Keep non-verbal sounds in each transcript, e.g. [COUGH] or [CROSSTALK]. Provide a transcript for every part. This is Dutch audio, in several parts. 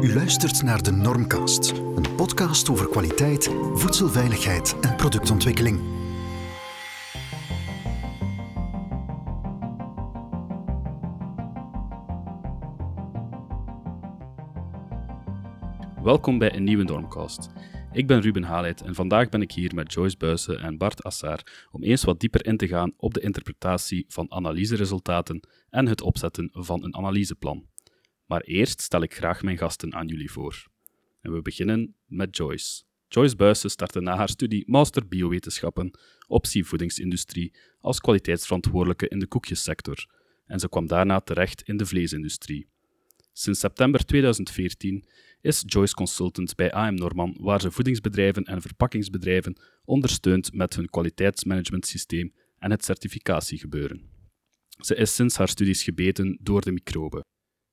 U luistert naar de Normcast, een podcast over kwaliteit, voedselveiligheid en productontwikkeling. Welkom bij een nieuwe Normcast. Ik ben Ruben Haalheid en vandaag ben ik hier met Joyce Buijsen en Bart Assar om eens wat dieper in te gaan op de interpretatie van analyseresultaten en het opzetten van een analyseplan. Maar eerst stel ik graag mijn gasten aan jullie voor. En we beginnen met Joyce. Joyce Buijsen startte na haar studie Master Biowetenschappen optie voedingsindustrie als kwaliteitsverantwoordelijke in de koekjessector en ze kwam daarna terecht in de vleesindustrie. Sinds september 2014 is Joyce Consultant bij AM Norman, waar ze voedingsbedrijven en verpakkingsbedrijven ondersteunt met hun kwaliteitsmanagementsysteem en het certificatiegebeuren. Ze is sinds haar studies gebeten door de microben.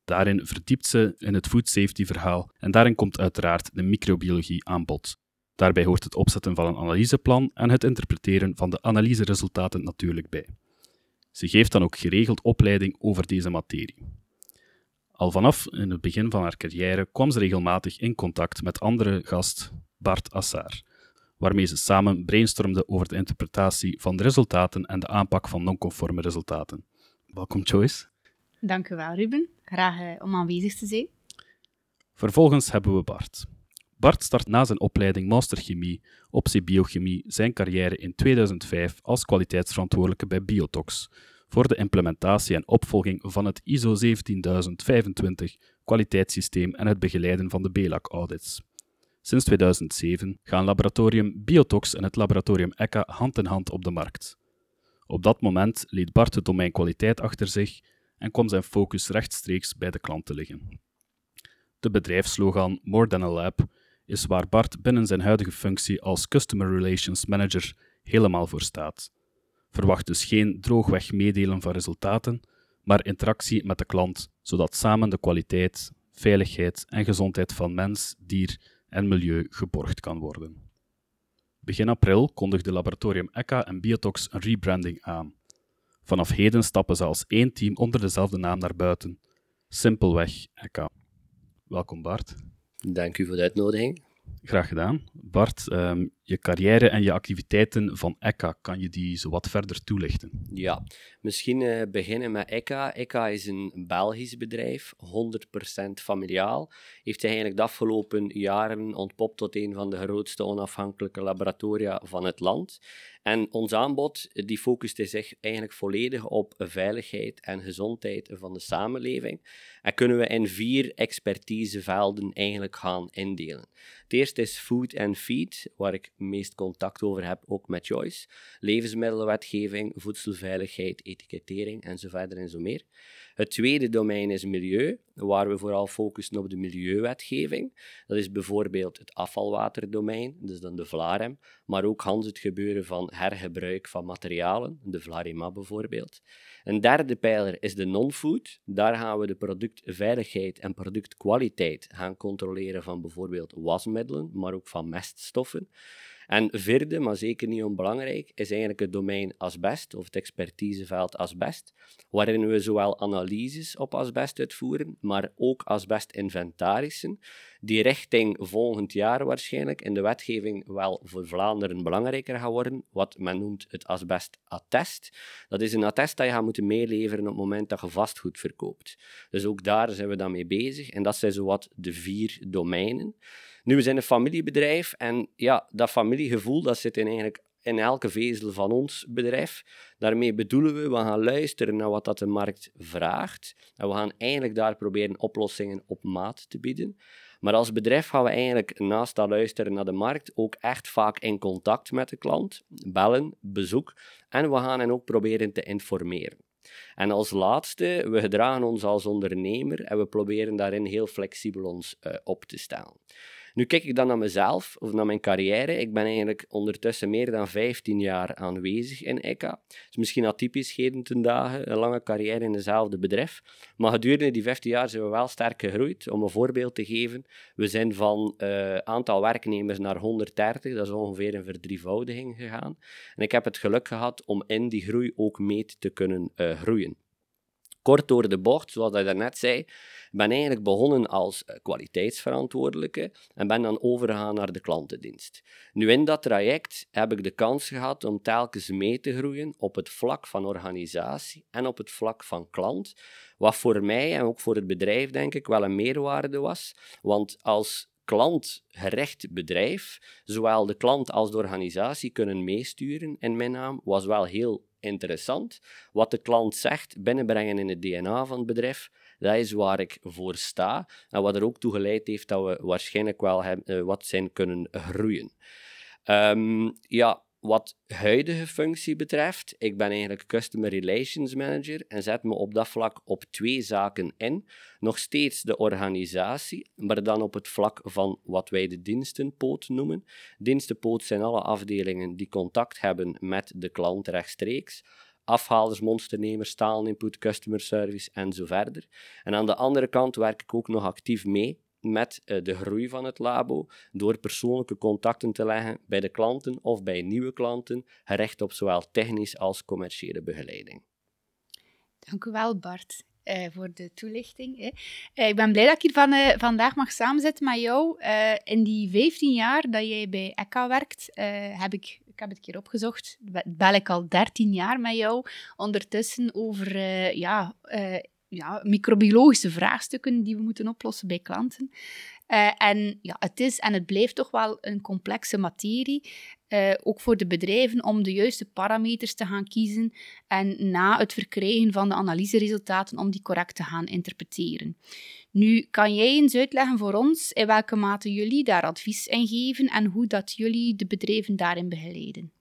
Daarin verdiept ze in het food safety verhaal en daarin komt uiteraard de microbiologie aan bod. Daarbij hoort het opzetten van een analyseplan en het interpreteren van de analyseresultaten natuurlijk bij. Ze geeft dan ook geregeld opleiding over deze materie. Al vanaf in het begin van haar carrière kwam ze regelmatig in contact met andere gast Bart Assar, waarmee ze samen brainstormden over de interpretatie van de resultaten en de aanpak van non-conforme resultaten. Welkom Joyce. Dank u wel, Ruben. Graag eh, om aanwezig te zijn. Vervolgens hebben we Bart. Bart start na zijn opleiding Master Chemie, optie Biochemie, zijn carrière in 2005 als kwaliteitsverantwoordelijke bij Biotox, voor de implementatie en opvolging van het ISO 17025 kwaliteitssysteem en het begeleiden van de BELAC-audits. Sinds 2007 gaan laboratorium Biotox en het laboratorium ECHA hand in hand op de markt. Op dat moment liet Bart het domein kwaliteit achter zich en kwam zijn focus rechtstreeks bij de klant te liggen. De bedrijfslogan More Than a Lab is waar Bart binnen zijn huidige functie als Customer Relations Manager helemaal voor staat. Verwacht dus geen droogweg meedelen van resultaten, maar interactie met de klant, zodat samen de kwaliteit, veiligheid en gezondheid van mens, dier en milieu geborgd kan worden. Begin april kondigde laboratorium ECHA en Biotox een rebranding aan. Vanaf heden stappen ze als één team onder dezelfde naam naar buiten. Simpelweg ECHA. Welkom Bart. Dank u voor de uitnodiging. Graag gedaan. Bart, um, je carrière en je activiteiten van ECHA, kan je die zo wat verder toelichten? Ja, misschien uh, beginnen met ECHA. ECHA is een Belgisch bedrijf, 100% familiaal. Heeft eigenlijk de afgelopen jaren ontpopt tot een van de grootste onafhankelijke laboratoria van het land. En ons aanbod die focuste zich eigenlijk volledig op veiligheid en gezondheid van de samenleving. En kunnen we in vier expertisevelden eigenlijk gaan indelen. Het eerste is food and feed, waar ik meest contact over heb, ook met Joyce. Levensmiddelenwetgeving, voedselveiligheid, etikettering en zo verder en zo meer. Het tweede domein is milieu, waar we vooral focussen op de milieuwetgeving. Dat is bijvoorbeeld het afvalwaterdomein, dus dan de VLAREM, maar ook Hans het gebeuren van hergebruik van materialen, de VLARIMA bijvoorbeeld. Een derde pijler is de non-food. Daar gaan we de productveiligheid en productkwaliteit gaan controleren van bijvoorbeeld wasmiddelen, maar ook van meststoffen. En vierde, maar zeker niet onbelangrijk, is eigenlijk het domein asbest, of het expertiseveld asbest, waarin we zowel analyses op asbest uitvoeren, maar ook asbestinventarissen, die richting volgend jaar waarschijnlijk in de wetgeving wel voor Vlaanderen belangrijker gaan worden, wat men noemt het asbestattest. Dat is een attest dat je gaat moeten meeleveren op het moment dat je vastgoed verkoopt. Dus ook daar zijn we dan mee bezig, en dat zijn zowat de vier domeinen. Nu, we zijn een familiebedrijf en ja, dat familiegevoel dat zit in eigenlijk in elke vezel van ons bedrijf. Daarmee bedoelen we, we gaan luisteren naar wat dat de markt vraagt en we gaan eigenlijk daar proberen oplossingen op maat te bieden. Maar als bedrijf gaan we eigenlijk naast dat luisteren naar de markt ook echt vaak in contact met de klant, bellen, bezoek en we gaan hen ook proberen te informeren. En als laatste, we gedragen ons als ondernemer en we proberen daarin heel flexibel ons uh, op te stellen. Nu kijk ik dan naar mezelf of naar mijn carrière. Ik ben eigenlijk ondertussen meer dan 15 jaar aanwezig in ECA. Is misschien atypisch heden ten dagen, een lange carrière in hetzelfde bedrijf. Maar gedurende die 15 jaar zijn we wel sterk gegroeid. Om een voorbeeld te geven, we zijn van uh, aantal werknemers naar 130, dat is ongeveer een verdrievoudiging gegaan. En ik heb het geluk gehad om in die groei ook mee te kunnen uh, groeien. Kort door de bocht, zoals ik daarnet zei, ben eigenlijk begonnen als eh, kwaliteitsverantwoordelijke en ben dan overgegaan naar de klantendienst. Nu in dat traject heb ik de kans gehad om telkens mee te groeien op het vlak van organisatie en op het vlak van klant, wat voor mij en ook voor het bedrijf denk ik wel een meerwaarde was, want als klantgerecht bedrijf, zowel de klant als de organisatie kunnen meesturen in mijn naam, was wel heel interessant. Wat de klant zegt, binnenbrengen in het DNA van het bedrijf, dat is waar ik voor sta. En wat er ook toe geleid heeft dat we waarschijnlijk wel eh, wat zijn kunnen groeien. Ehm, ja, wat huidige functie betreft, ik ben eigenlijk Customer Relations Manager en zet me op dat vlak op twee zaken in. Nog steeds de organisatie, maar dan op het vlak van wat wij de dienstenpoot noemen. Dienstenpoot zijn alle afdelingen die contact hebben met de klant rechtstreeks afhalers, monsternemers, staalinput, customer service en zo verder. En aan de andere kant werk ik ook nog actief mee met eh, de groei van het labo door persoonlijke contacten te leggen bij de klanten of bij nieuwe klanten, gericht op zowel technisch als commerciële begeleiding. Dank u wel, Bart. Uh, voor de toelichting. Hè. Uh, ik ben blij dat ik hier van, vandaag mag samenzitten met jou. in die 15 jaar dat jij bij ECA werkt, heb ik, ik heb het een keer opgezocht, bel ik al 13 jaar met jou. Ondertussen over ja, ja, microbiologische vraagstukken die we moeten oplossen bij klanten. Uh, en ja, het is en het blijft toch wel een complexe materie, uh, ook voor de bedrijven, om de juiste parameters te gaan kiezen en na het verkrijgen van de analyseresultaten om die correct te gaan interpreteren. Nu, kan jij eens uitleggen voor ons in welke mate jullie daar advies in geven en hoe dat jullie de bedrijven daarin begeleiden?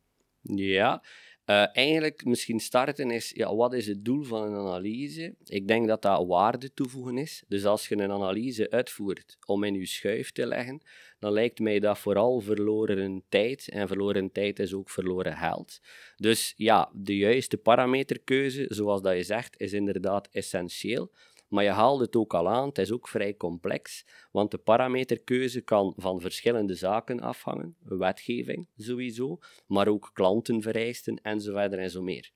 Ja, uh, eigenlijk misschien starten is, ja, wat is het doel van een analyse? Ik denk dat dat waarde toevoegen is. Dus als je een analyse uitvoert om in je schuif te leggen, dan lijkt mij dat vooral verloren tijd. En verloren tijd is ook verloren geld. Dus ja, de juiste parameterkeuze, zoals dat je zegt, is inderdaad essentieel. Maar je haalde het ook al aan, het is ook vrij complex, want de parameterkeuze kan van verschillende zaken afhangen, wetgeving sowieso, maar ook klantenvereisten en zo verder en zo meer.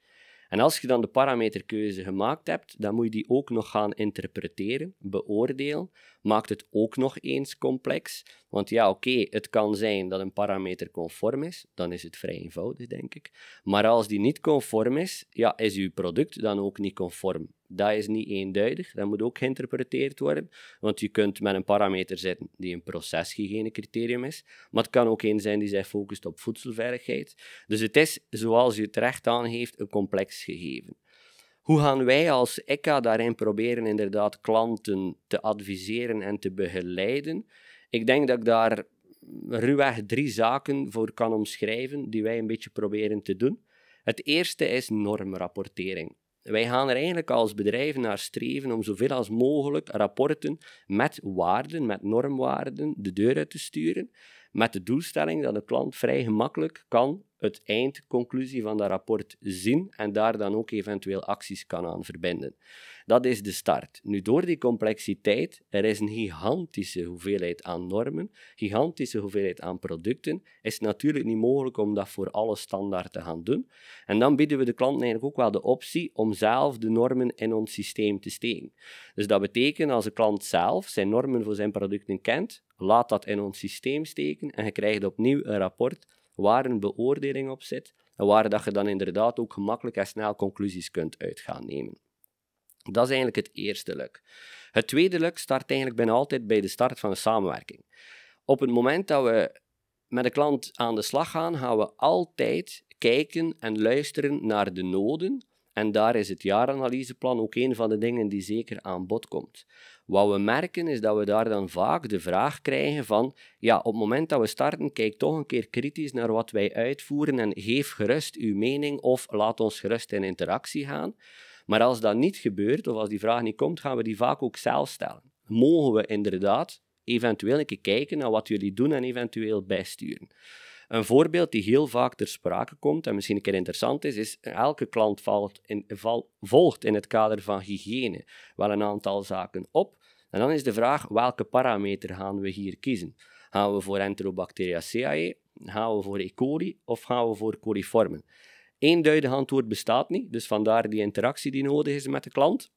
En als je dan de parameterkeuze gemaakt hebt, dan moet je die ook nog gaan interpreteren, beoordelen. Maakt het ook nog eens complex. Want ja, oké, het kan zijn dat een parameter conform is, dan is het vrij eenvoudig, denk ik. Maar als die niet conform is, ja, is uw product dan ook niet conform. Dat is niet eenduidig, dat moet ook geïnterpreteerd worden, want je kunt met een parameter zitten die een proceshygiënecriterium is, maar het kan ook een zijn die zich focust op voedselveiligheid. Dus het is, zoals u het recht aangeeft, een complex gegeven. Hoe gaan wij als ECA daarin proberen inderdaad klanten te adviseren en te begeleiden? Ik denk dat ik daar ruwweg drie zaken voor kan omschrijven die wij een beetje proberen te doen. Het eerste is normrapportering. Wij gaan er eigenlijk als bedrijf naar streven om zoveel als mogelijk rapporten met waarden, met normwaarden, de deur uit te sturen, met de doelstelling dat de klant vrij gemakkelijk kan het eindconclusie van dat rapport zien en daar dan ook eventueel acties kan aan verbinden. Dat is de start. Nu, door die complexiteit, er is een gigantische hoeveelheid aan normen, gigantische hoeveelheid aan producten, is het natuurlijk niet mogelijk om dat voor alle standaard te gaan doen. En dan bieden we de klant eigenlijk ook wel de optie om zelf de normen in ons systeem te steken. Dus dat betekent als de klant zelf zijn normen voor zijn producten kent, laat dat in ons systeem steken en je krijgt opnieuw een rapport waar een beoordeling op zit en waar dat je dan inderdaad ook gemakkelijk en snel conclusies kunt uit gaan nemen. Dat is eigenlijk het eerste luk. Het tweede luk start eigenlijk bijna altijd bij de start van de samenwerking. Op het moment dat we met de klant aan de slag gaan, gaan we altijd kijken en luisteren naar de noden. En daar is het jaaranalyseplan ook een van de dingen die zeker aan bod komt. Wat we merken is dat we daar dan vaak de vraag krijgen van, ja, op het moment dat we starten, kijk toch een keer kritisch naar wat wij uitvoeren en geef gerust uw mening of laat ons gerust in interactie gaan. Maar als dat niet gebeurt, of als die vraag niet komt, gaan we die vaak ook zelf stellen. Mogen we inderdaad eventueel een keer kijken naar wat jullie doen en eventueel bijsturen? Een voorbeeld die heel vaak ter sprake komt en misschien een keer interessant is, is elke klant valt in, val, volgt in het kader van hygiëne wel een aantal zaken op. En dan is de vraag, welke parameter gaan we hier kiezen? Gaan we voor Enterobacteriaceae, gaan we voor E. coli of gaan we voor coliformen? Eenduidig antwoord bestaat niet, dus vandaar die interactie die nodig is met de klant.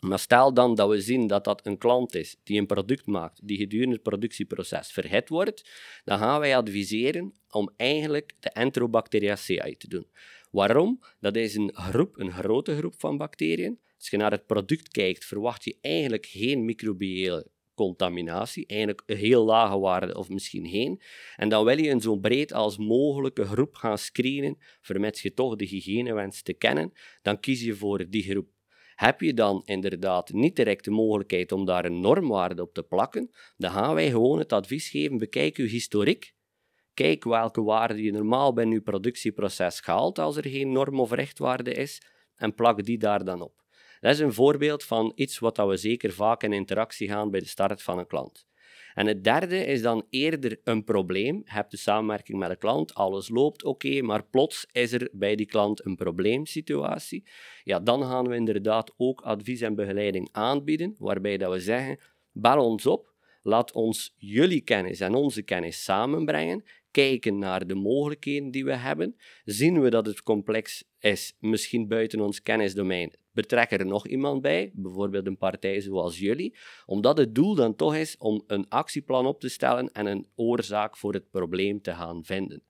Maar stel dan dat we zien dat dat een klant is die een product maakt, die gedurende het productieproces verhit wordt, dan gaan wij adviseren om eigenlijk de Enterobacteriaceae te doen. Waarom? Dat is een groep, een grote groep van bacteriën. Als je naar het product kijkt, verwacht je eigenlijk geen microbiële contaminatie, eigenlijk een heel lage waarde of misschien geen. En dan wil je een zo breed als mogelijke groep gaan screenen, vermits je toch de hygiëne wenst te kennen, dan kies je voor die groep. Heb je dan inderdaad niet direct de mogelijkheid om daar een normwaarde op te plakken, dan gaan wij gewoon het advies geven, bekijk uw historiek, kijk welke waarde je normaal bij uw productieproces haalt als er geen norm of rechtwaarde is, en plak die daar dan op. Dat is een voorbeeld van iets wat we zeker vaak in interactie gaan bij de start van een klant. En het derde is dan eerder een probleem. Je hebt de samenwerking met de klant, alles loopt oké, maar plots is er bij die klant een probleemsituatie. Ja, dan gaan we inderdaad ook advies en begeleiding aanbieden, waarbij dat we zeggen, bel ons op, laat ons jullie kennis en onze kennis samenbrengen, kijken naar de mogelijkheden die we hebben. Zien we dat het complex is, misschien buiten ons kennisdomein, betrek er nog iemand bij, bijvoorbeeld een partij zoals jullie, omdat het doel dan toch is om een actieplan op te stellen en een oorzaak voor het probleem te gaan vinden.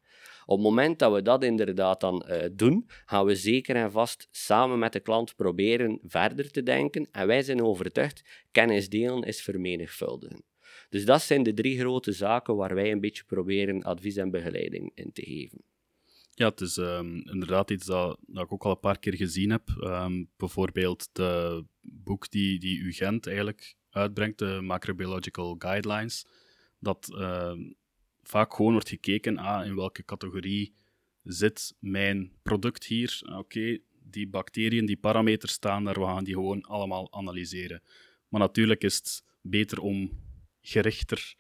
Op het moment dat we dat inderdaad dan uh, doen, gaan we zeker en vast samen met de klant proberen verder te denken. En wij zijn overtuigd, kennis delen is vermenigvuldigen. Dus dat zijn de drie grote zaken waar wij een beetje proberen advies en begeleiding in te geven. Ja, het is um, inderdaad iets dat, dat, ik ook al een paar keer gezien heb. Um, bijvoorbeeld de boek die, die UGent eigenlijk uitbrengt, de Macrobiological Guidelines, dat uh, vaak gewoon wordt gekeken aan in welke categorie zit mijn product hier. Oké, okay, die bacteriën, die parameters staan daar, we gaan die gewoon allemaal analyseren. Maar natuurlijk is het beter om gerichter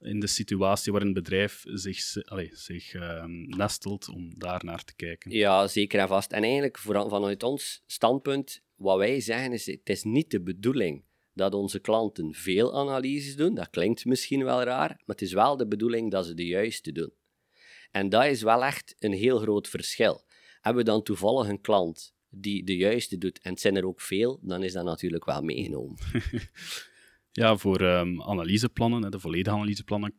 in de situatie waarin het bedrijf zich, allez, zich uh, nestelt, om daar naar te kijken. Ja, zeker en vast. En eigenlijk vanuit ons standpunt, wat wij zeggen is, het is niet de bedoeling dat onze klanten veel analyses doen. Dat klinkt misschien wel raar, maar het is wel de bedoeling dat ze de juiste doen. En dat is wel echt een heel groot verschil. Hebben we dan toevallig een klant die de juiste doet, en het zijn er ook veel, dan is dat natuurlijk wel meegenomen. [LAUGHS] Ja, voor um, analyseplannen, de volledige analyseplannen,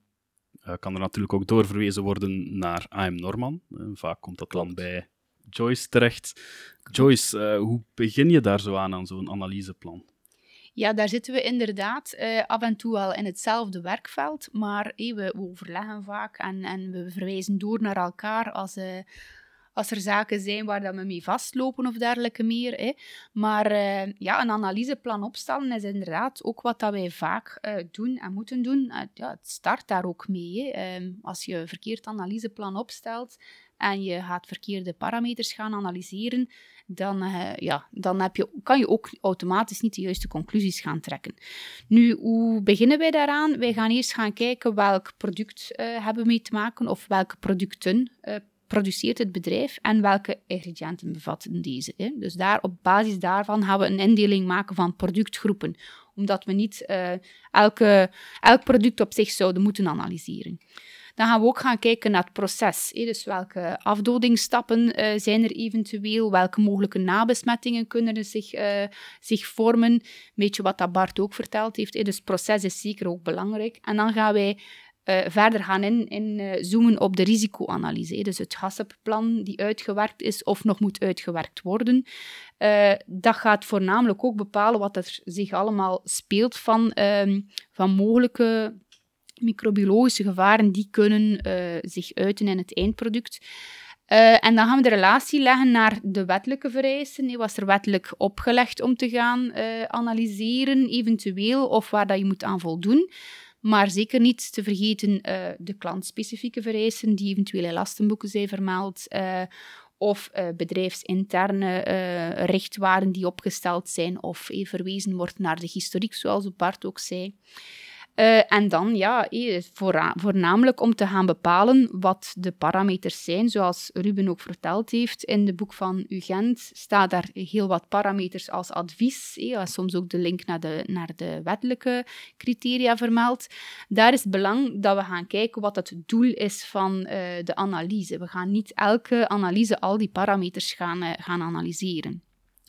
uh, kan er natuurlijk ook doorverwezen worden naar AM Norman. Uh, vaak komt dat dan bij Joyce terecht. Joyce, uh, hoe begin je daar zo aan, aan zo'n analyseplan? Ja, daar zitten we inderdaad af en toe wel in hetzelfde werkveld, maar we, we, overleggen vaak en, en we verwijzen door naar elkaar als, als er zaken zijn waar dat we mee vastlopen of dergelijke meer. Hè. Maar uh, ja, een analyseplan opstellen is inderdaad ook wat dat wij vaak uh, doen en moeten doen. Uh, ja, het start daar ook mee. Um, als je een verkeerd analyseplan opstelt en je gaat verkeerde parameters gaan analyseren, dan, ja, dan heb je, kan je ook automatisch niet de juiste conclusies gaan trekken. Nu, hoe beginnen wij daaraan? Wij gaan eerst gaan kijken welk product hebben we mee te maken of welke producten produceert het bedrijf en welke ingrediënten bevatten deze. Hè? Dus daar, op basis daarvan gaan we een indeling maken van productgroepen, omdat we niet uh, elke, elk product op zich zouden moeten analyseren. Dan gaan we ook gaan kijken naar het proces. Hè? Dus welke afdodingsstappen uh, zijn er eventueel? Welke mogelijke nabesmettingen kunnen er zich, uh, zich vormen? Een beetje wat dat Bart ook verteld heeft. Hè? Dus proces is zeker ook belangrijk. En dan gaan wij uh, verder gaan in, in uh, zoomen op de risicoanalyse. Dus het HACCP-plan die uitgewerkt is of nog moet uitgewerkt worden. Uh, dat gaat voornamelijk ook bepalen wat er zich allemaal speelt van, um, van mogelijke microbiologische gevaren die kunnen zich uiten in het eindproduct. Uh, en dan gaan we de relatie leggen naar de wettelijke vereisten. Was er wettelijk opgelegd om te gaan analyseren, eventueel, of waar dat je moet aan voldoen. Maar zeker niet te vergeten uh, de klantspecifieke vereisten die eventueel in lastenboeken zijn vermeld. Uh, of uh, bedrijfsinterne richtwaarden die opgesteld zijn of verwezen wordt naar de historiek, zoals Bart ook zei. Uh, en dan, ja, voornamelijk om te gaan bepalen wat de parameters zijn. Zoals Ruben ook verteld heeft, in de boek van UGent staat daar heel wat parameters als advies. Eh, soms ook de link naar de, naar de wettelijke criteria vermeld. Daar is het belang dat we gaan kijken wat het doel is van de analyse. We gaan niet elke analyse al die parameters gaan, gaan analyseren.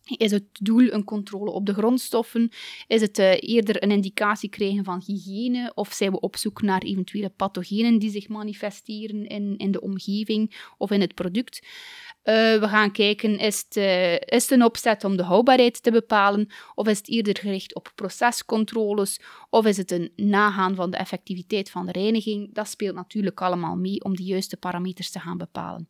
Is het doel een controle op de grondstoffen? Is het uh, eerder een indicatie krijgen van hygiëne? Of zijn we op zoek naar eventuele pathogenen die zich manifesteren in, in de omgeving of in het product? Uh, we gaan kijken, is het, uh, is het een opzet om de houdbaarheid te bepalen? Of is het eerder gericht op procescontroles? Of is het een nagaan van de effectiviteit van de reiniging? Dat speelt natuurlijk allemaal mee om de juiste parameters te gaan bepalen.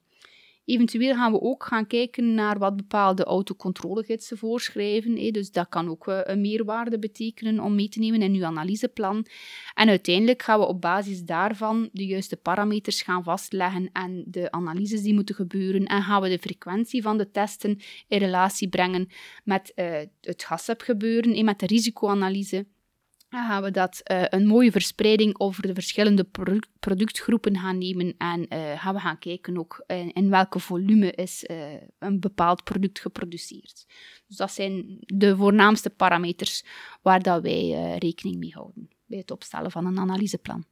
Eventueel gaan we ook gaan kijken naar wat bepaalde autocontrolegidsen voorschrijven. Dus dat kan ook eh, een meerwaarde betekenen om mee te nemen in uw analyseplan. En uiteindelijk gaan we op basis daarvan de juiste parameters gaan vastleggen en de analyses die moeten gebeuren. En gaan we de frequentie van de testen in relatie brengen met uh, het GASEP-gebeuren, met de risicoanalyse gaan we dat uh, een mooie verspreiding over de verschillende productgroepen gaan nemen en uh, gaan we gaan kijken ook in, in welke volume is een bepaald product geproduceerd. Dus dat zijn de voornaamste parameters waar dat wij rekening mee houden bij het opstellen van een analyseplan.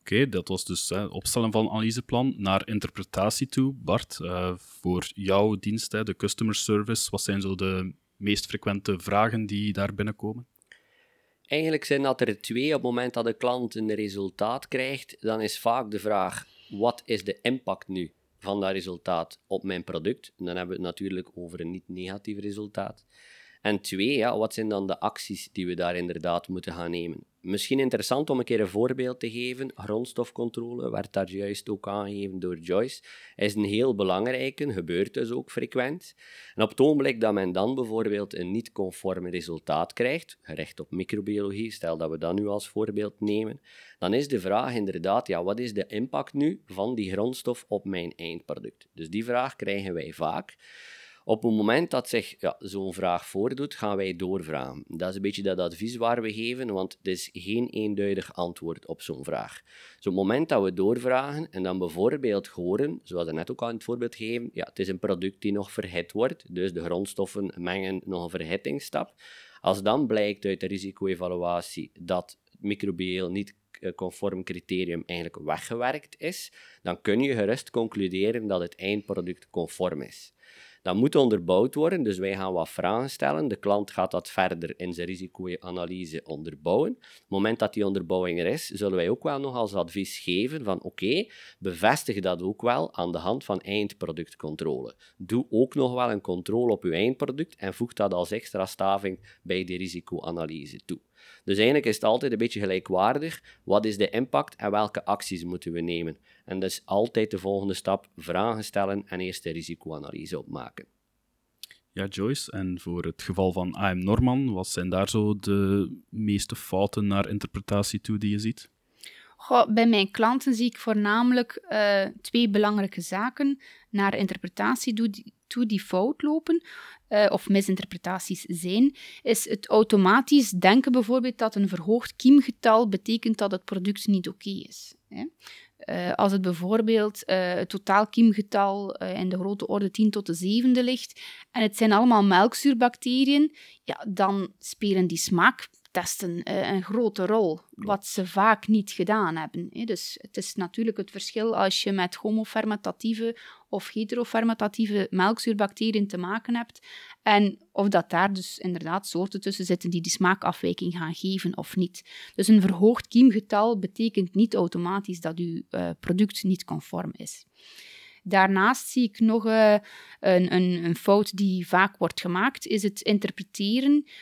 Oké, dat was dus het opstellen van een analyseplan naar interpretatie toe. Bart, voor jouw dienst, de customer service, wat zijn zo de meest frequente vragen die daar binnenkomen? Eigenlijk zijn dat er twee. Op het moment dat de klant een resultaat krijgt, dan is vaak de vraag: wat is de impact nu van dat resultaat op mijn product? En dan hebben we het natuurlijk over een niet-negatief resultaat. En twee, ja, wat zijn dan de acties die we daar inderdaad moeten gaan nemen? Misschien interessant om een keer een voorbeeld te geven. Grondstofcontrole, werd daar juist ook aangegeven door Joyce, is een heel belangrijke, gebeurt dus ook frequent. En op het ogenblik dat men dan bijvoorbeeld een niet-conform resultaat krijgt, gericht op microbiologie, stel dat we dat nu als voorbeeld nemen, dan is de vraag inderdaad, ja, wat is de impact nu van die grondstof op mijn eindproduct? Dus die vraag krijgen wij vaak. Op het moment dat zich ja, zo'n vraag voordoet, gaan wij doorvragen. Dat is een beetje dat advies waar we geven, want het is geen eenduidig antwoord op zo'n vraag. Dus op het moment dat we doorvragen en dan bijvoorbeeld horen, zoals ik net ook al het voorbeeld gegeven, ja, het is een product die nog verhit wordt, dus de grondstoffen mengen nog een verhittingsstap. Als dan blijkt uit de risico-evaluatie dat het microbieel niet conform criterium eigenlijk weggewerkt is, dan kun je gerust concluderen dat het eindproduct conform is. Dat moet onderbouwd worden, dus wij gaan wat vragen stellen. De klant gaat dat verder in zijn risicoanalyse onderbouwen. Op het moment dat die onderbouwing er is, zullen wij ook wel nog als advies geven van oké, bevestig dat ook wel aan de hand van eindproductcontrole. Doe ook nog wel een controle op uw eindproduct en voeg dat als extra staving bij de risicoanalyse toe. Dus eigenlijk is het altijd een beetje gelijkwaardig. Wat is de impact en welke acties moeten we nemen? En dat is altijd de volgende stap: vragen stellen en eerst de risicoanalyse opmaken. Ja, Joyce, en voor het geval van AM Norman, wat zijn daar zo de meeste fouten naar interpretatie toe die je ziet? Goh, bij mijn klanten zie ik voornamelijk uh, twee belangrijke zaken naar interpretatie toe die, toe die fout lopen. Uh, of misinterpretaties zijn, is het automatisch denken bijvoorbeeld dat een verhoogd kiemgetal betekent dat het product niet oké is. Hè? Uh, als het bijvoorbeeld uh, het totaalkiemgetal uh, in de grote orde 10 tot de zevende ligt en het zijn allemaal melkzuurbacteriën, ja, dan spelen die smaak testen uh, een grote rol, wat ze vaak niet gedaan hebben. Hè. Dus het is natuurlijk het verschil als je met homofermentatieve of heterofermentatieve melkzuurbacteriën te maken hebt en of dat daar dus inderdaad soorten tussen zitten die die smaakafwijking gaan geven of niet. Dus een verhoogd kiemgetal betekent niet automatisch dat uw uh, product niet conform is. Daarnaast zie ik nog uh, een, een, een, fout die vaak wordt gemaakt, is het interpreteren, uh,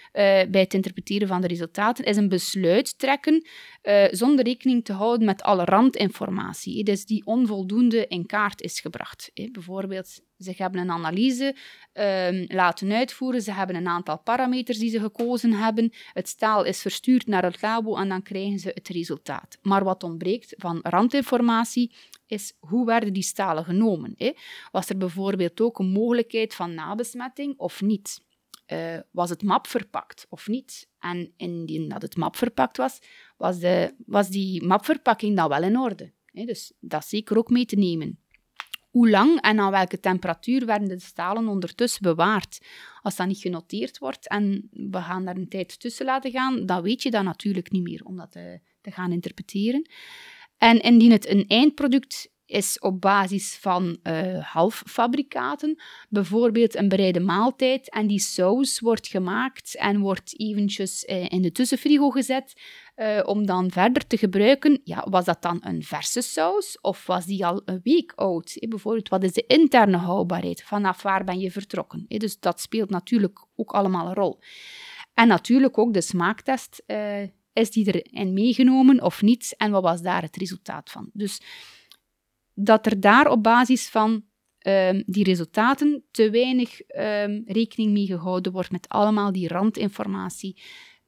bij het interpreteren van de resultaten, is een besluit trekken uh, zonder rekening te houden met alle randinformatie, dus die onvoldoende in kaart is gebracht. Bijvoorbeeld, ze hebben een analyse um, laten uitvoeren, ze hebben een aantal parameters die ze gekozen hebben, het staal is verstuurd naar het labo en dan krijgen ze het resultaat. Maar wat ontbreekt van randinformatie is hoe werden die stalen genomen? Hè? Was er bijvoorbeeld ook een mogelijkheid van nabesmetting of niet? Uh, was het map verpakt of niet? En indien dat het map verpakt was, was, de, was die mapverpakking dan wel in orde? Hè? Dus dat zeker ook mee te nemen. Hoe lang en aan welke temperatuur werden de stalen ondertussen bewaard? Als dat niet genoteerd wordt en we gaan daar een tijd tussen laten gaan, dan weet je dat natuurlijk niet meer om dat te, gaan interpreteren. En indien het een eindproduct is op basis van uh, halffabrikaten. Bijvoorbeeld een bereide maaltijd en die saus wordt gemaakt en wordt eventjes uh, in de tussenfrigo gezet uh, om dan verder te gebruiken. Ja, was dat dan een verse saus of was die al een week oud? bijvoorbeeld, wat is de interne houdbaarheid? Vanaf waar ben je vertrokken? dus dat speelt natuurlijk ook allemaal een rol. En natuurlijk ook de smaaktest. is die erin meegenomen of niet? En wat was daar het resultaat van? Dus dat er daar op basis van um, die resultaten te weinig um, rekening mee gehouden wordt met allemaal die randinformatie,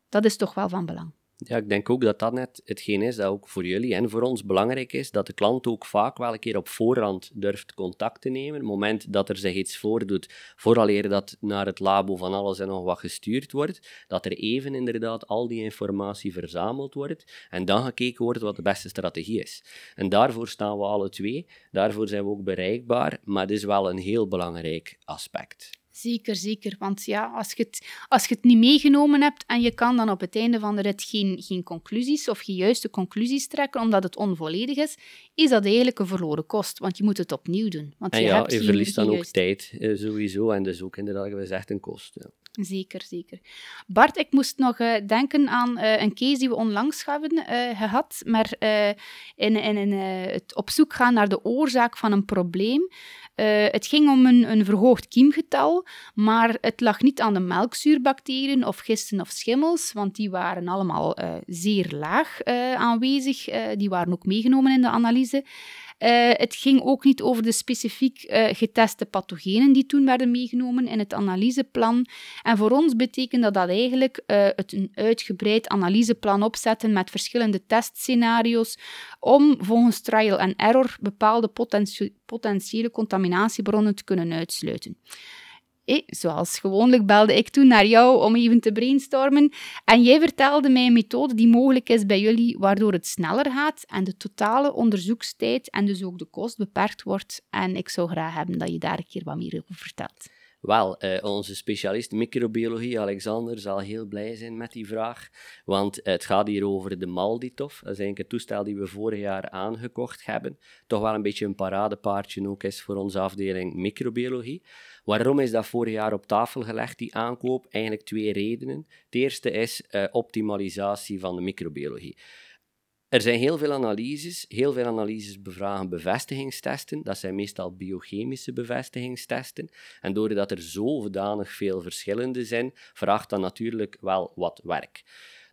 dat is toch wel van belang. Ja, ik denk ook dat dat net hetgeen is dat ook voor jullie en voor ons belangrijk is, dat de klant ook vaak wel een keer op voorhand durft contact te nemen. Het moment dat er zich iets voordoet, vooraleer dat naar het labo van alles en nog wat gestuurd wordt, dat er even inderdaad al die informatie verzameld wordt en dan gekeken wordt wat de beste strategie is. En daarvoor staan we alle twee, daarvoor zijn we ook bereikbaar, maar het is wel een heel belangrijk aspect. Zeker, zeker. Want ja, als je, het, als je het niet meegenomen hebt en je kan dan op het einde van de rit geen, geen conclusies of geen juiste conclusies trekken omdat het onvolledig is, is dat eigenlijk een verloren kost. Want je moet het opnieuw doen. Want en je, ja, hebt je verliest dan ook tijd eh, sowieso. En dus ook inderdaad gezegd een kost. Ja. Zeker, zeker. Bart, ik moest nog uh, denken aan uh, een case die we onlangs hebben uh, gehad, maar in, in, in het op zoek gaan naar de oorzaak van een probleem. het ging om een, een, verhoogd kiemgetal, maar het lag niet aan de melkzuurbacteriën of gisten of schimmels, want die waren allemaal zeer laag aanwezig. die waren ook meegenomen in de analyse. Uh, het ging ook niet over de specifiek uh, geteste pathogenen die toen werden meegenomen in het analyseplan. En voor ons betekent dat, eigenlijk uh, het een uitgebreid analyseplan opzetten met verschillende testscenario's om volgens trial and error bepaalde potentiële contaminatiebronnen te kunnen uitsluiten. Eh, zoals gewoonlijk belde ik toen naar jou om even te brainstormen. En jij vertelde mij een methode die mogelijk is bij jullie, waardoor het sneller gaat en de totale onderzoekstijd en dus ook de kost beperkt wordt. En ik zou graag hebben dat je daar een keer wat meer over vertelt. Wel, uh, onze specialist microbiologie, Alexander, zal heel blij zijn met die vraag. Want het gaat hier over de Malditov. Dat is eigenlijk het toestel die we vorig jaar aangekocht hebben. Toch wel een beetje een paradepaardje ook is voor onze afdeling microbiologie. Waarom is dat vorig jaar op tafel gelegd, die aankoop? Eigenlijk twee redenen. Het eerste is uh, optimalisatie van de microbiologie. Er zijn heel veel analyses. Heel veel analyses bevragen bevestigingstesten. Dat zijn meestal biochemische bevestigingstesten. En doordat er zodanig veel verschillende zijn, vraagt dat natuurlijk wel wat werk.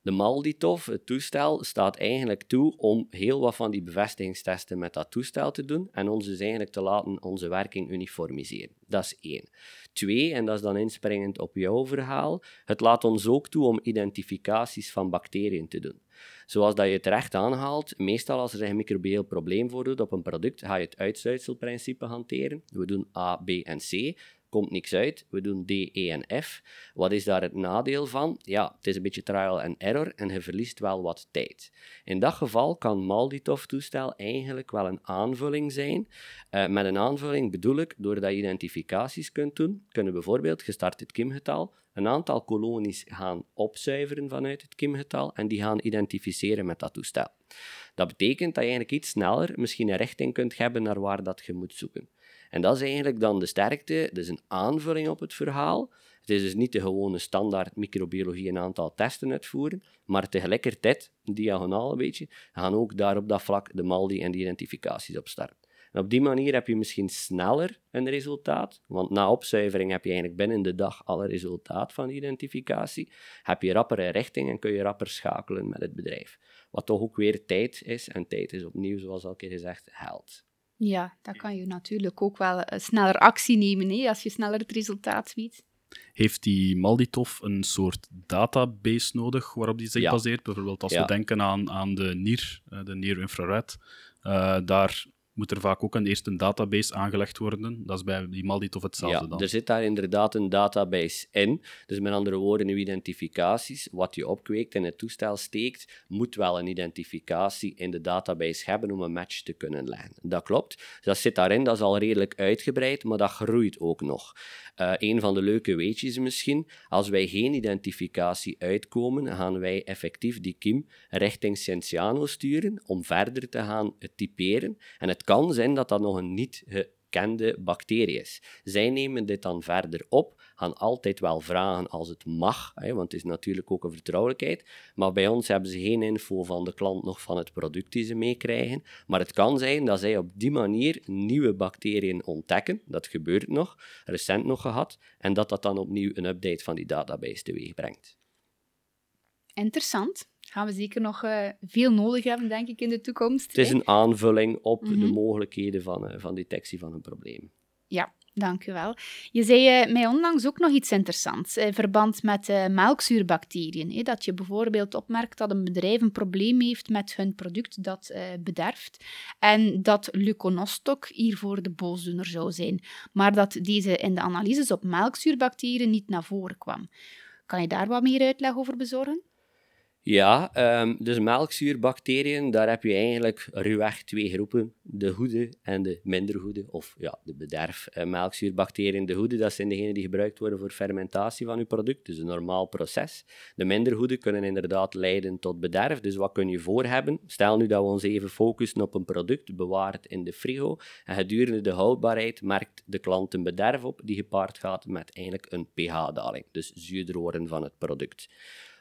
De Malditov, het toestel, staat eigenlijk toe om heel wat van die bevestigingstesten met dat toestel te doen en ons dus eigenlijk te laten onze werking uniformiseren. Dat is één. Twee, en dat is dan inspringend op jouw verhaal, het laat ons ook toe om identificaties van bacteriën te doen. Zoals dat je terecht aanhaalt, meestal als er een microbieel probleem voordoet op een product, ga je het uitsluitselprincipe hanteren. We doen A, B en C komt niks uit. We doen D, E en F. Wat is daar het nadeel van? Ja, het is een beetje trial and error en je verliest wel wat tijd. In dat geval kan Malditov-toestel eigenlijk wel een aanvulling zijn. Uh, met een aanvulling bedoel ik, doordat je identificaties kunt doen, kunnen bijvoorbeeld gestart het kimgetal, een aantal kolonies gaan opzuiveren vanuit het kimgetal en die gaan identificeren met dat toestel. Dat betekent dat je eigenlijk iets sneller misschien een richting kunt hebben naar waar dat je moet zoeken. En dat is eigenlijk dan de sterkte, dus een aanvulling op het verhaal. Het is dus niet de gewone standaard microbiologie een aantal testen uitvoeren, maar tegelijkertijd, diagonaal een beetje, gaan ook daar op dat vlak de MALDI en de identificaties opstarten. En op die manier heb je misschien sneller een resultaat, want na opzuivering heb je eigenlijk binnen de dag al een resultaat van de identificatie. Heb je rappere richting en kun je rapper schakelen met het bedrijf. Wat toch ook weer tijd is, en tijd is opnieuw, zoals al keer gezegd, geld. Ja, dan kan je natuurlijk ook wel uh, sneller actie nemen hè, als je sneller het resultaat ziet. Heeft die Malditov een soort database nodig waarop die zich Ja. baseert? Bijvoorbeeld als Ja. we denken aan, aan de NIR, eh, de near-infrared, eh, daar moet er vaak ook een eerst een database aangelegd worden. Dat is bij die Malditov hetzelfde Ja, dan. er zit daar inderdaad een database in. Dus met andere woorden, uw identificaties, wat je opkweekt en het toestel steekt, moet wel een identificatie in de database hebben om een match te kunnen leggen. Dat klopt. Dus dat zit daarin, dat is al redelijk uitgebreid, maar dat groeit ook nog. Eh, een van de leuke weetjes misschien, als wij geen identificatie uitkomen, gaan wij effectief die kiem richting Scientiano sturen om verder te gaan typeren. En het Het kan zijn dat dat nog een niet gekende bacterie is. Zij nemen dit dan verder op, gaan altijd wel vragen als het mag, hè, want het is natuurlijk ook een vertrouwelijkheid. Maar bij ons hebben ze geen info van de klant nog van het product die ze meekrijgen. Maar het kan zijn dat zij op die manier nieuwe bacteriën ontdekken. Dat gebeurt nog, recent nog gehad. En dat dat dan opnieuw een update van die database teweeg brengt. Interessant. Gaan we zeker nog uh, veel nodig hebben, denk ik, in de toekomst. Het is een aanvulling op de mogelijkheden van, uh, van detectie van een probleem. Ja, Dank u wel. Je zei uh, mij onlangs ook nog iets interessants in verband met melkzuurbacteriën. dat je bijvoorbeeld opmerkt dat een bedrijf een probleem heeft met hun product dat bederft en dat leuconostok hiervoor de boosdoener zou zijn, maar dat deze in de analyses op melkzuurbacteriën niet naar voren kwam. Kan je daar wat meer uitleg over bezorgen? Ja, um, dus melkzuurbacteriën, daar heb je eigenlijk ruwweg twee groepen. De goede en de minder goede, of ja, de bederf. Uh, melkzuurbacteriën, de goede, dat zijn degenen die gebruikt worden voor fermentatie van je product, dus een normaal proces. De minder goede kunnen inderdaad leiden tot bederf, dus wat kun je voor hebben? Stel nu dat we ons even focussen op een product, bewaar het in de frigo, en gedurende de houdbaarheid merkt de klant een bederf op, die gepaard gaat met eigenlijk een pH-daling, dus zuurder worden van het product.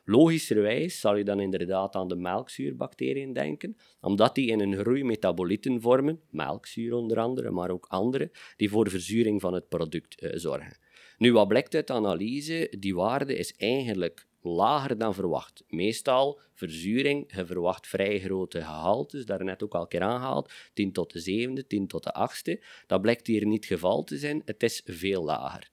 Logischerwijs zal je dan inderdaad aan de melkzuurbacteriën denken, omdat die in een groei metabolieten vormen, melkzuur onder andere, maar ook andere, die voor verzuring van het product uh, zorgen. Nu, wat blijkt uit de analyse? Die waarde is eigenlijk lager dan verwacht. Meestal verzuring, je verwacht vrij grote gehaltes, daarnet ook al keer aangehaald, 10 tot de zevende, 10 tot de achtste. Dat blijkt hier niet het geval te zijn, het is veel lager.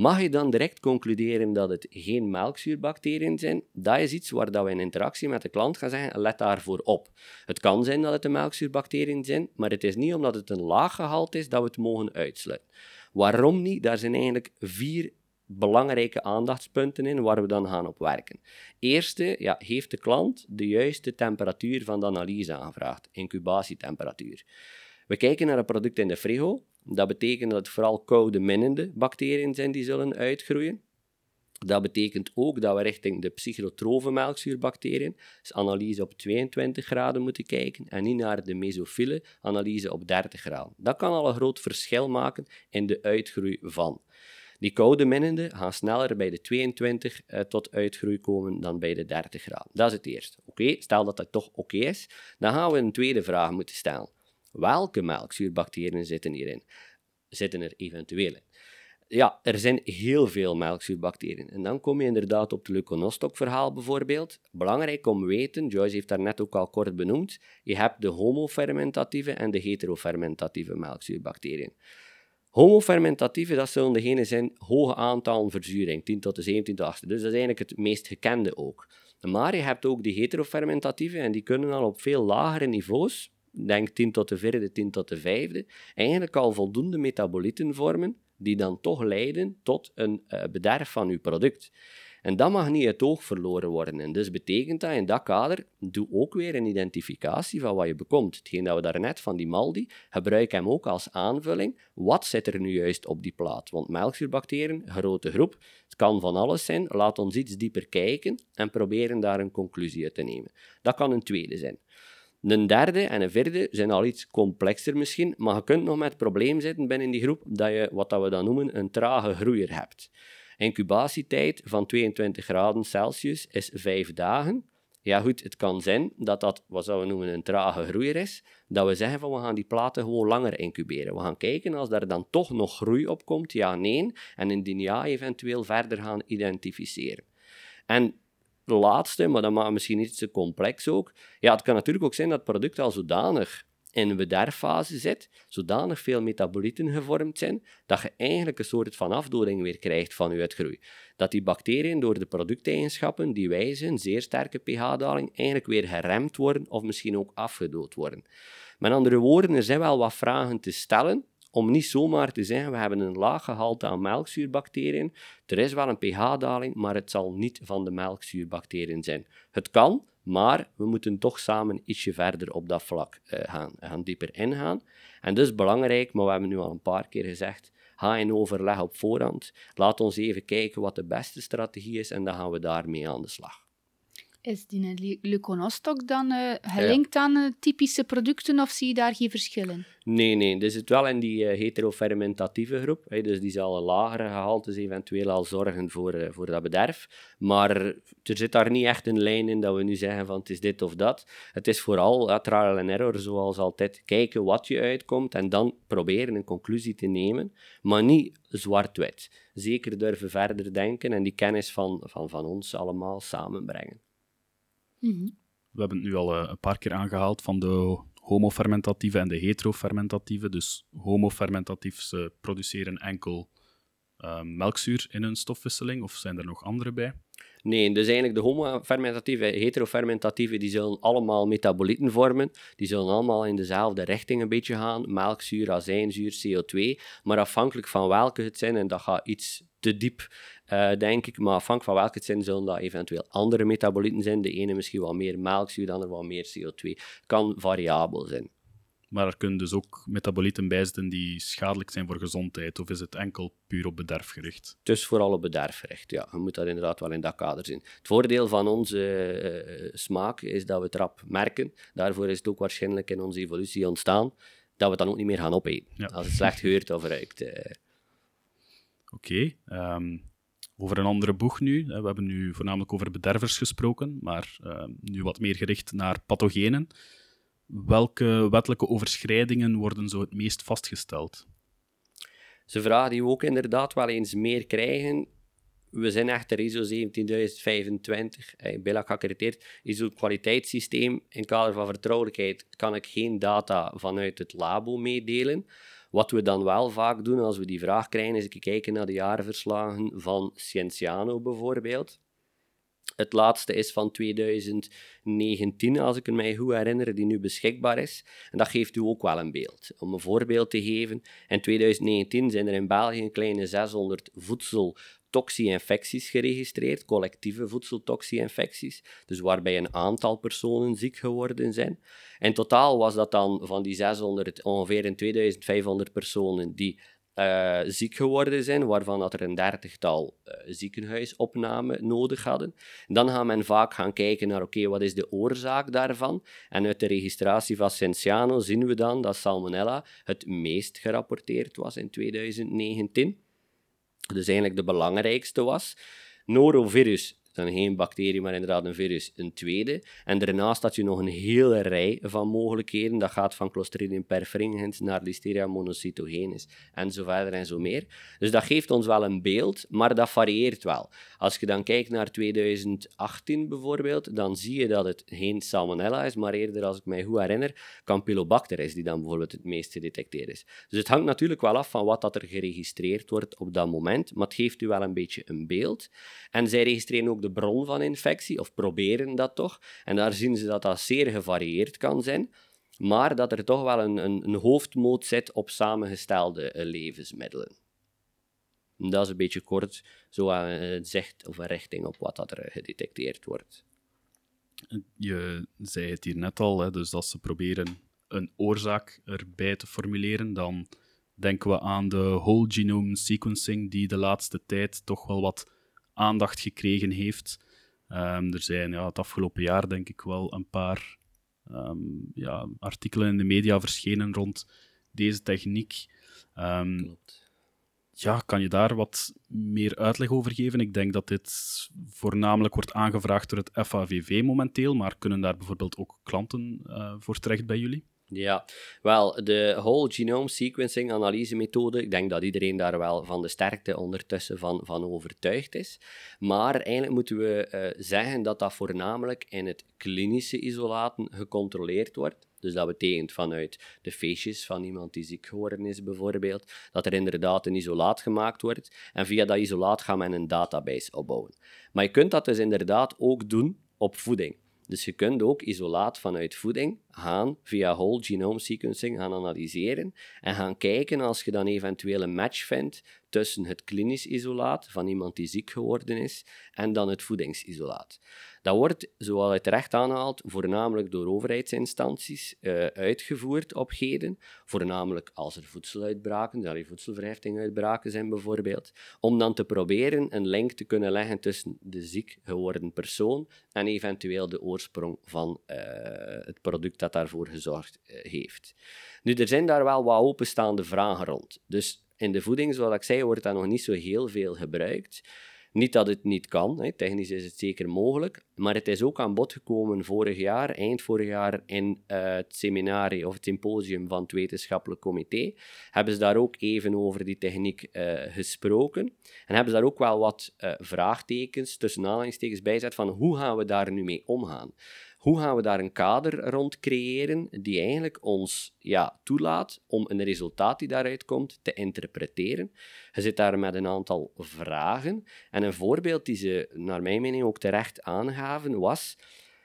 Mag je dan direct concluderen dat het geen melkzuurbacteriën zijn? Dat is iets waar dat we in interactie met de klant gaan zeggen, let daarvoor op. Het kan zijn dat het de melkzuurbacteriën zijn, maar het is niet omdat het een laag gehalte is dat we het mogen uitsluiten. Waarom niet? Daar zijn eigenlijk vier belangrijke aandachtspunten in waar we dan gaan op werken. Eerste, ja, heeft de klant de juiste temperatuur van de analyse aangevraagd, incubatietemperatuur. We kijken naar het product in de frigo. Dat betekent dat het vooral koude minnende bacteriën zijn die zullen uitgroeien. Dat betekent ook dat we richting de psychotrofe melkzuurbacteriën, dus analyse op 22 graden moeten kijken en niet naar de mesofiele analyse op 30 graden. Dat kan al een groot verschil maken in de uitgroei van. Die koude minnende gaan sneller bij de 22 eh, tot uitgroei komen dan bij de 30 graden. Dat is het eerste. Oké, stel dat dat toch oké is, dan gaan we een tweede vraag moeten stellen. Welke melkzuurbacteriën zitten hierin? Zitten er eventueel in? Ja, er zijn heel veel melkzuurbacteriën. En dan kom je inderdaad op het leuconostok-verhaal bijvoorbeeld. Belangrijk om te weten, Joyce heeft daar net ook al kort benoemd, je hebt de homofermentatieve en de heterofermentatieve melkzuurbacteriën. Homofermentatieve, dat zullen degene zijn hoge aantallen verzuring, 10 tot de 17 tot 8. Dus dat is eigenlijk het meest gekende ook. Maar je hebt ook die heterofermentatieve en die kunnen al op veel lagere niveaus, denk 10 tot de vierde, 10 tot de vijfde, eigenlijk al voldoende metabolieten vormen die dan toch leiden tot een uh, bederf van uw product. En dat mag niet uit oog verloren worden. En dus betekent dat in dat kader, doe ook weer een identificatie van wat je bekomt. Hetgeen dat we daarnet van die Maldi, gebruik hem ook als aanvulling. Wat zit er nu juist op die plaat? Want melkzuurbacteriën, grote groep, het kan van alles zijn. Laat ons iets dieper kijken en proberen daar een conclusie uit te nemen. Dat kan een tweede zijn. Een derde en een vierde zijn al iets complexer misschien, maar je kunt nog met het probleem zitten binnen die groep dat je wat dat we dan noemen een trage groeier hebt. Incubatietijd van 22 graden Celsius is 5 dagen. Ja goed, het kan zijn dat dat, wat we noemen, een trage groeier is. Dat we zeggen van we gaan die platen gewoon langer incuberen. We gaan kijken als daar dan toch nog groei op komt, ja, nee. En indien ja, eventueel verder gaan identificeren. En de laatste, maar dat maakt misschien iets te complex ook. Ja, het kan natuurlijk ook zijn dat het product al zodanig in een bederffase zit, zodanig veel metabolieten gevormd zijn, dat je eigenlijk een soort van afdoding weer krijgt van je uitgroei. Dat die bacteriën door de producteigenschappen die wijzen, zeer sterke pH-daling, eigenlijk weer geremd worden of misschien ook afgedood worden. Met andere woorden, er zijn wel wat vragen te stellen om niet zomaar te zeggen, we hebben een laag gehalte aan melkzuurbacteriën. Er is wel een pH-daling, maar het zal niet van de melkzuurbacteriën zijn. Het kan, maar we moeten toch samen ietsje verder op dat vlak uh, gaan, gaan dieper ingaan. En dus belangrijk, maar we hebben nu al een paar keer gezegd, ga in overleg op voorhand. Laat ons even kijken wat de beste strategie is en dan gaan we daarmee aan de slag. Is die leuconostok dan uh, gelinkt aan uh, typische producten of zie je daar geen verschillen? Nee, nee. Dus het wel in die uh, heterofermentatieve groep. Hè, dus die zal een lagere gehaltes eventueel al zorgen voor, voor dat bederf. Maar er zit daar niet echt een lijn in dat we nu zeggen van het is dit of dat. Het is vooral trial and error, zoals altijd. Kijken wat je uitkomt en dan proberen een conclusie te nemen. Maar niet zwart-wit. Zeker durven verder denken en die kennis van, van, van ons allemaal samenbrengen. Mhm. We hebben het nu al eh, een paar keer aangehaald van de homofermentatieve en de heterofermentatieve. Dus homofermentatief, ze produceren enkel uh, melkzuur in hun stofwisseling, of zijn er nog andere bij? Nee, dus eigenlijk de homofermentatieve, heterofermentatieve, die zullen allemaal metabolieten vormen. Die zullen allemaal in dezelfde richting een beetje gaan. Melkzuur, azijnzuur, CO2. Maar afhankelijk van welke het zijn, en dat gaat iets te diep uh, denk ik. Maar afhankelijk van welke het zijn, zullen dat eventueel andere metabolieten zijn. De ene misschien wat meer melkzuur, de andere wat meer CO2. Kan variabel zijn. Maar er kunnen dus ook metabolieten bij zitten die schadelijk zijn voor gezondheid, of is het enkel puur op bederf gericht? Het is vooral op bederf gericht, ja. Je moet dat inderdaad wel in dat kader zien. Het voordeel van onze uh, smaak is dat we het rap merken. Daarvoor is het ook waarschijnlijk in onze evolutie ontstaan dat we het dan ook niet meer gaan opeten. Als het slecht geurt of ruikt. Uh. Oké. Okay, um, ehm, over een andere boeg nu. We hebben nu voornamelijk over bedervers gesproken, maar uh, nu wat meer gericht naar pathogenen. Welke wettelijke overschrijdingen worden zo het meest vastgesteld? Ze vragen die we ook inderdaad wel eens meer krijgen. We zijn echter ISO 17025, eh, geaccrediteerd, ISO kwaliteitssysteem. In kader van vertrouwelijkheid kan ik geen data vanuit het labo meedelen. Wat we dan wel vaak doen als we die vraag krijgen, is kijken naar de jaarverslagen van Scientiano bijvoorbeeld. Het laatste is van 2019, als ik mij goed herinner, die nu beschikbaar is. En dat geeft u ook wel een beeld. Om een voorbeeld te geven, in 2019 zijn er in België een kleine 600 voedsel toxie-infecties geregistreerd, collectieve voedseltoxie-infecties, dus waarbij een aantal personen ziek geworden zijn. In totaal was dat dan van die 600 ongeveer een 2500 personen die uh, ziek geworden zijn, waarvan dat er een dertigtal uh, ziekenhuisopnamen nodig hadden. Dan gaat men vaak gaan kijken naar, oké, wat is de oorzaak daarvan? En uit de registratie van Cinciano zien we dan dat salmonella het meest gerapporteerd was in 2019 dus eigenlijk de belangrijkste was. Norovirus dan geen bacterie, maar inderdaad een virus, een tweede. En daarnaast had je nog een hele rij van mogelijkheden. Dat gaat van Clostridium perfringens naar Listeria monocytogenes en zo verder en zo meer. Dus dat geeft ons wel een beeld, maar dat varieert wel. Als je dan kijkt naar 2018 bijvoorbeeld, dan zie je dat het geen Salmonella is, maar eerder, als ik mij goed herinner, Campylobacter is die dan bijvoorbeeld het meest gedetecteerd is. Dus het hangt natuurlijk wel af van wat dat er geregistreerd wordt op dat moment, maar het geeft u wel een beetje een beeld. En zij registreren ook de bron van infectie, of proberen dat toch. En daar zien ze dat dat zeer gevarieerd kan zijn, maar dat er toch wel een, een, een hoofdmoot zit op samengestelde eh, levensmiddelen. Dat is een beetje kort zo een zicht of een richting op wat dat er gedetecteerd wordt. Je zei het hier net al, hè, dus als ze proberen een oorzaak erbij te formuleren, dan denken we aan de whole genome sequencing, die de laatste tijd toch wel wat aandacht gekregen heeft. Um, er zijn ja, het afgelopen jaar, denk ik, wel een paar um, ja, artikelen in de media verschenen rond deze techniek. Um, Klopt. Ja, kan je daar wat meer uitleg over geven? Ik denk dat dit voornamelijk wordt aangevraagd door het FAVV momenteel, maar kunnen daar bijvoorbeeld ook klanten uh, voor terecht bij jullie? Ja, wel, de whole genome sequencing analyse methode, ik denk dat iedereen daar wel van de sterkte ondertussen van, van overtuigd is. Maar eigenlijk moeten we uh, zeggen dat dat voornamelijk in het klinische isolaten gecontroleerd wordt. Dus dat betekent vanuit de feestjes van iemand die ziek geworden is, bijvoorbeeld, dat er inderdaad een isolaat gemaakt wordt. En via dat isolaat gaan men een database opbouwen. Maar je kunt dat dus inderdaad ook doen op voeding. Dus je kunt ook isolaat vanuit voeding gaan via whole genome sequencing gaan analyseren en gaan kijken als je dan eventueel een match vindt tussen het klinisch isolaat van iemand die ziek geworden is en dan het voedingsisolaat. Dat wordt, zoals hij terecht aanhaalt, voornamelijk door overheidsinstanties uh, uitgevoerd op heden. Voornamelijk als er voedseluitbraken, er voedselverheftinguitbraken zijn bijvoorbeeld. Om dan te proberen een link te kunnen leggen tussen de ziek geworden persoon en eventueel de oorsprong van uh, het product dat daarvoor gezorgd uh, heeft. Nu, er zijn daar wel wat openstaande vragen rond. Dus in de voeding, zoals ik zei, wordt dat nog niet zo heel veel gebruikt. Niet dat het niet kan, hè. technisch is het zeker mogelijk, maar het is ook aan bod gekomen vorig jaar, eind vorig jaar, in uh, het seminarie of het symposium van het wetenschappelijk comité. Hebben ze daar ook even over die techniek uh, gesproken. En hebben ze daar ook wel wat uh, vraagtekens, tussen aanhalingstekens, bijzet van hoe gaan we daar nu mee omgaan. Hoe gaan we daar een kader rond creëren die eigenlijk ons ja, toelaat om een resultaat die daaruit komt te interpreteren? Je zit daar met een aantal vragen. En een voorbeeld die ze, naar mijn mening, ook terecht aangaven was: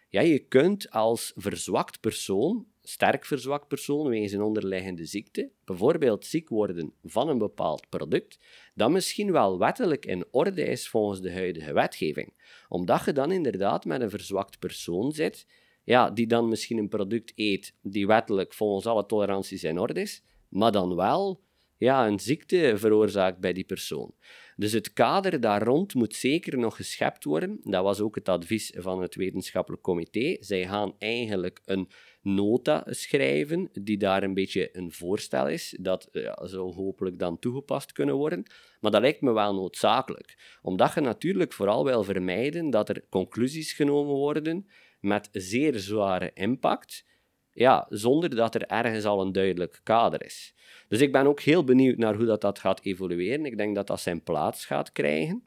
ja, je kunt als verzwakt persoon sterk verzwakt persoon wegens een onderliggende ziekte, bijvoorbeeld ziek worden van een bepaald product, dat misschien wel wettelijk in orde is volgens de huidige wetgeving. Omdat je dan inderdaad met een verzwakt persoon zit, ja, die dan misschien een product eet die wettelijk volgens alle toleranties in orde is, maar dan wel ja, een ziekte veroorzaakt bij die persoon. Dus het kader daar rond moet zeker nog geschept worden. Dat was ook het advies van het wetenschappelijk comité. Zij gaan eigenlijk een nota schrijven, die daar een beetje een voorstel is. Dat ja, zou hopelijk dan toegepast kunnen worden. Maar dat lijkt me wel noodzakelijk. Omdat je natuurlijk vooral wil vermijden dat er conclusies genomen worden met zeer zware impact, ja, zonder dat er ergens al een duidelijk kader is. Dus ik ben ook heel benieuwd naar hoe dat, dat gaat evolueren. Ik denk dat dat zijn plaats gaat krijgen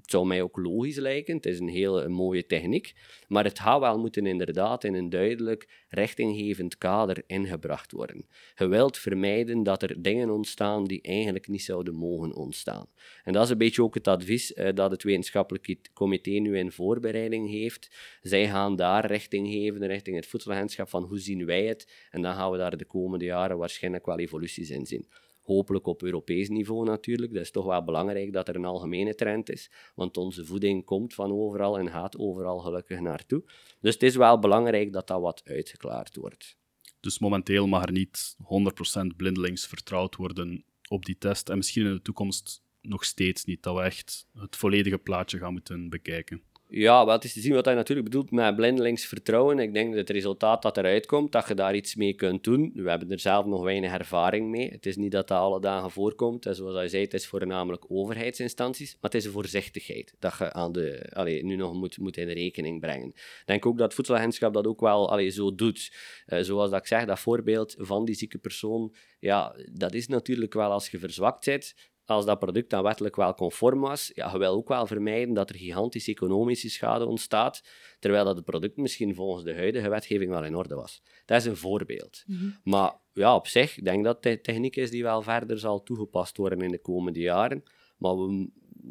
het zou mij ook logisch lijken. Het is een hele mooie techniek. Maar het gaat wel moeten inderdaad in een duidelijk richtinggevend kader ingebracht worden. Je wilt vermijden dat er dingen ontstaan die eigenlijk niet zouden mogen ontstaan. En dat is een beetje ook het advies eh, dat het wetenschappelijk comité nu in voorbereiding heeft. Zij gaan daar richting geven, richting het voedselagentschap, van hoe zien wij het. En dan gaan we daar de komende jaren waarschijnlijk wel evoluties in zien. Hopelijk op Europees niveau natuurlijk. Dat is toch wel belangrijk dat er een algemene trend is, want onze voeding komt van overal en gaat overal gelukkig naartoe. Dus het is wel belangrijk dat dat wat uitgeklaard wordt. Dus momenteel mag er niet 100% blindelings vertrouwd worden op die test en misschien in de toekomst nog steeds niet, dat we echt het volledige plaatje gaan moeten bekijken. Ja, wel, is te zien wat hij natuurlijk bedoelt met blindelings vertrouwen. Ik denk dat het resultaat dat eruit komt, dat je daar iets mee kunt doen. We hebben er zelf nog weinig ervaring mee. Het is niet dat dat alle dagen voorkomt. En zoals hij zei, het is voornamelijk overheidsinstanties. Maar het is een voorzichtigheid dat je aan de, nu nog moet, moet in rekening brengen. Ik denk ook dat het voedselagentschap dat ook wel allee, zo doet. Uh, zoals dat ik zeg, dat voorbeeld van die zieke persoon, ja, dat is natuurlijk wel als je verzwakt zit, als dat product dan wettelijk wel conform was, ja, je wil ook wel vermijden dat er gigantische economische schade ontstaat, terwijl dat het product misschien volgens de huidige wetgeving wel in orde was. Dat is een voorbeeld. Mhm. Maar ja, op zich, ik denk dat het techniek is die wel verder zal toegepast worden in de komende jaren. Maar we,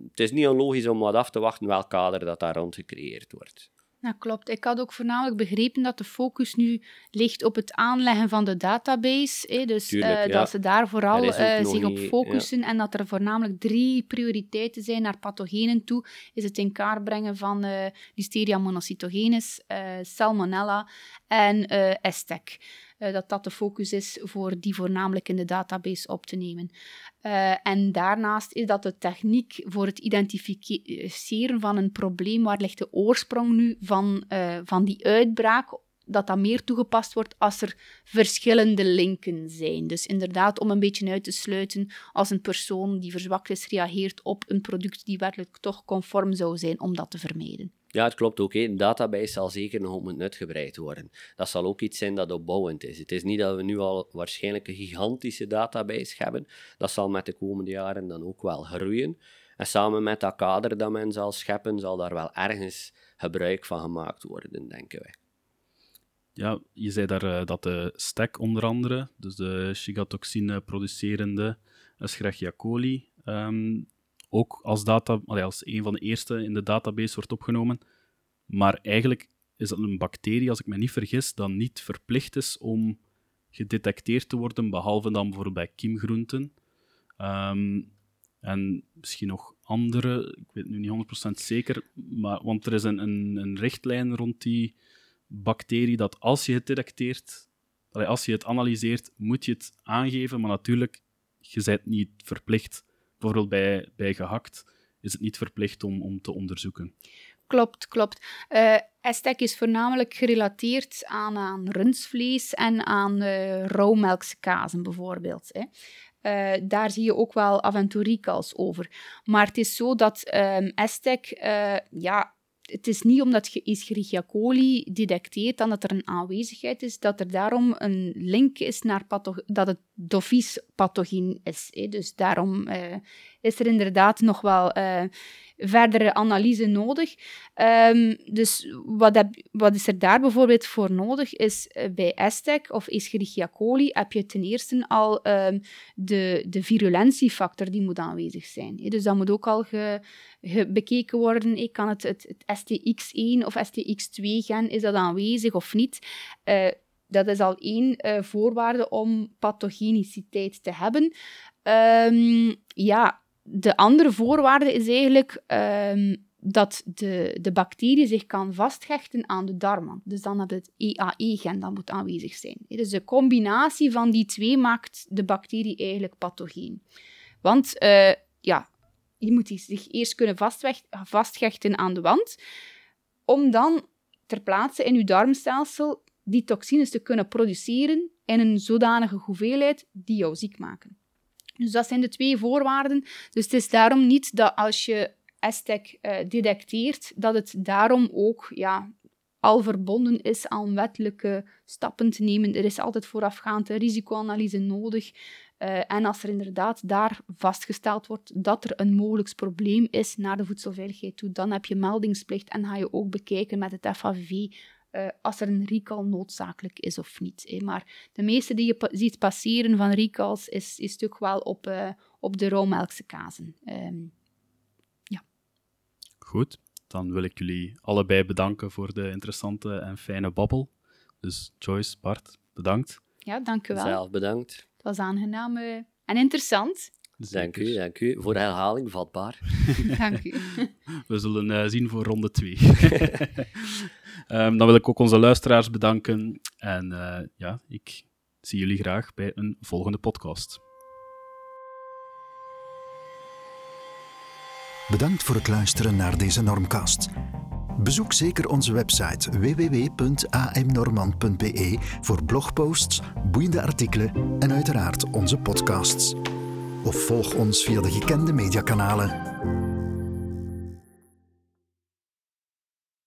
het is niet onlogisch om wat af te wachten welk kader dat daar rond gecreëerd wordt. Ja, klopt. Ik had ook voornamelijk begrepen dat de focus nu ligt op het aanleggen van de database. Hè, dus uh, dat ze daar vooral uh, zich op focussen ja. en dat er voornamelijk drie prioriteiten zijn naar pathogenen toe. Is het in kaart brengen van uh, Listeria monocytogenes, Salmonella en ESTEC. Uh, dat dat de focus is voor die voornamelijk in de database op te nemen. Uh, en daarnaast is dat de techniek voor het identificeren van een probleem, waar ligt de oorsprong nu van, uh, van die uitbraak, dat dat meer toegepast wordt als er verschillende linken zijn. Dus inderdaad, om een beetje uit te sluiten als een persoon die verzwakt is reageert op een product die werkelijk toch conform zou zijn, om dat te vermijden. Ja, het klopt ook. Een database zal zeker nog moeten uitgebreid worden. Dat zal ook iets zijn dat opbouwend is. Het is niet dat we nu al waarschijnlijk een gigantische database hebben. Dat zal met de komende jaren dan ook wel groeien. En samen met dat kader dat men zal scheppen, zal daar wel ergens gebruik van gemaakt worden, denken wij. Ja, je zei daar uh, dat de STEC onder andere, dus de shigatoxine producerende Escherichia coli, um, ook als, data, als een van de eerste in de database wordt opgenomen. Maar eigenlijk is dat een bacterie, als ik me niet vergis, dat niet verplicht is om gedetecteerd te worden, behalve dan bijvoorbeeld bij kiemgroenten. Um, en misschien nog andere, ik weet nu niet 100% zeker, maar, want er is een, een, een richtlijn rond die bacterie dat als je het detecteert, als je het analyseert, moet je het aangeven, maar natuurlijk, je bent niet verplicht, bijvoorbeeld bij, bij gehakt, is het niet verplicht om, om te onderzoeken. Klopt, klopt. Uh, is voornamelijk gerelateerd aan, aan rundvlees en aan uh, bijvoorbeeld. Hè. Uh, daar zie je ook wel af over. Maar het is zo dat um, ja, het is niet omdat je Escherichia coli detecteert dan dat er een aanwezigheid is, dat er daarom een link is naar dat het dofies pathogeen is. Hè. Dus daarom uh, is er inderdaad nog wel uh, verdere analyse nodig. Um, dus wat, wat, is er daar bijvoorbeeld voor nodig? Is uh, bij Estec of Escherichia coli heb je ten eerste al um, de, de virulentiefactor die moet aanwezig zijn. Dus dat moet ook al ge, bekeken worden. Ik kan het, het, het STX1 of STX2-gen, is dat aanwezig of niet? Dat is al één uh, voorwaarde om pathogeniciteit te hebben. Um, ja, de andere voorwaarde is eigenlijk um, dat de, de bacterie zich kan vasthechten aan de darmen. Dus dan dat het EAE-gen dat moet aanwezig zijn. Dus de combinatie van die twee maakt de bacterie eigenlijk pathogeen. Want uh, ja, je moet zich eerst kunnen vasthechten aan de wand, om dan ter plaatse in je darmstelsel die toxines te kunnen produceren in een zodanige hoeveelheid die jou ziek maken. Dus dat zijn de twee voorwaarden. Dus het is daarom niet dat als je Aztec uh, detecteert, dat het daarom ook ja, al verbonden is aan wettelijke stappen te nemen. Er is altijd voorafgaand risicoanalyse nodig. Uh, en als er inderdaad daar vastgesteld wordt dat er een mogelijk probleem is naar de voedselveiligheid toe, dan heb je meldingsplicht en ga je ook bekijken met het FAV uh, als er een recall noodzakelijk is of niet. Hè. Maar de meeste die je pa ziet passeren van recalls is, is toch wel op, uh, op de rauwmelkse kazen. Um, ja. Goed, dan wil ik jullie allebei bedanken voor de interessante en fijne babbel. Dus Joyce, Bart, bedankt. Ja, dank u wel. Zelf bedankt. Het was aangenaam uh, en interessant. Dank u, dank u. Voor herhaling vatbaar. [LAUGHS] dank u. [LAUGHS] We zullen uh, zien voor ronde 2. um, [LAUGHS] dan wil ik ook onze luisteraars bedanken. En uh, ja, ik zie jullie graag bij een volgende podcast. Bedankt voor het luisteren naar deze Normcast. Bezoek zeker onze website www.amnormand.be voor blogposts, boeiende artikelen en uiteraard onze podcasts of volg ons via de gekende mediakanalen.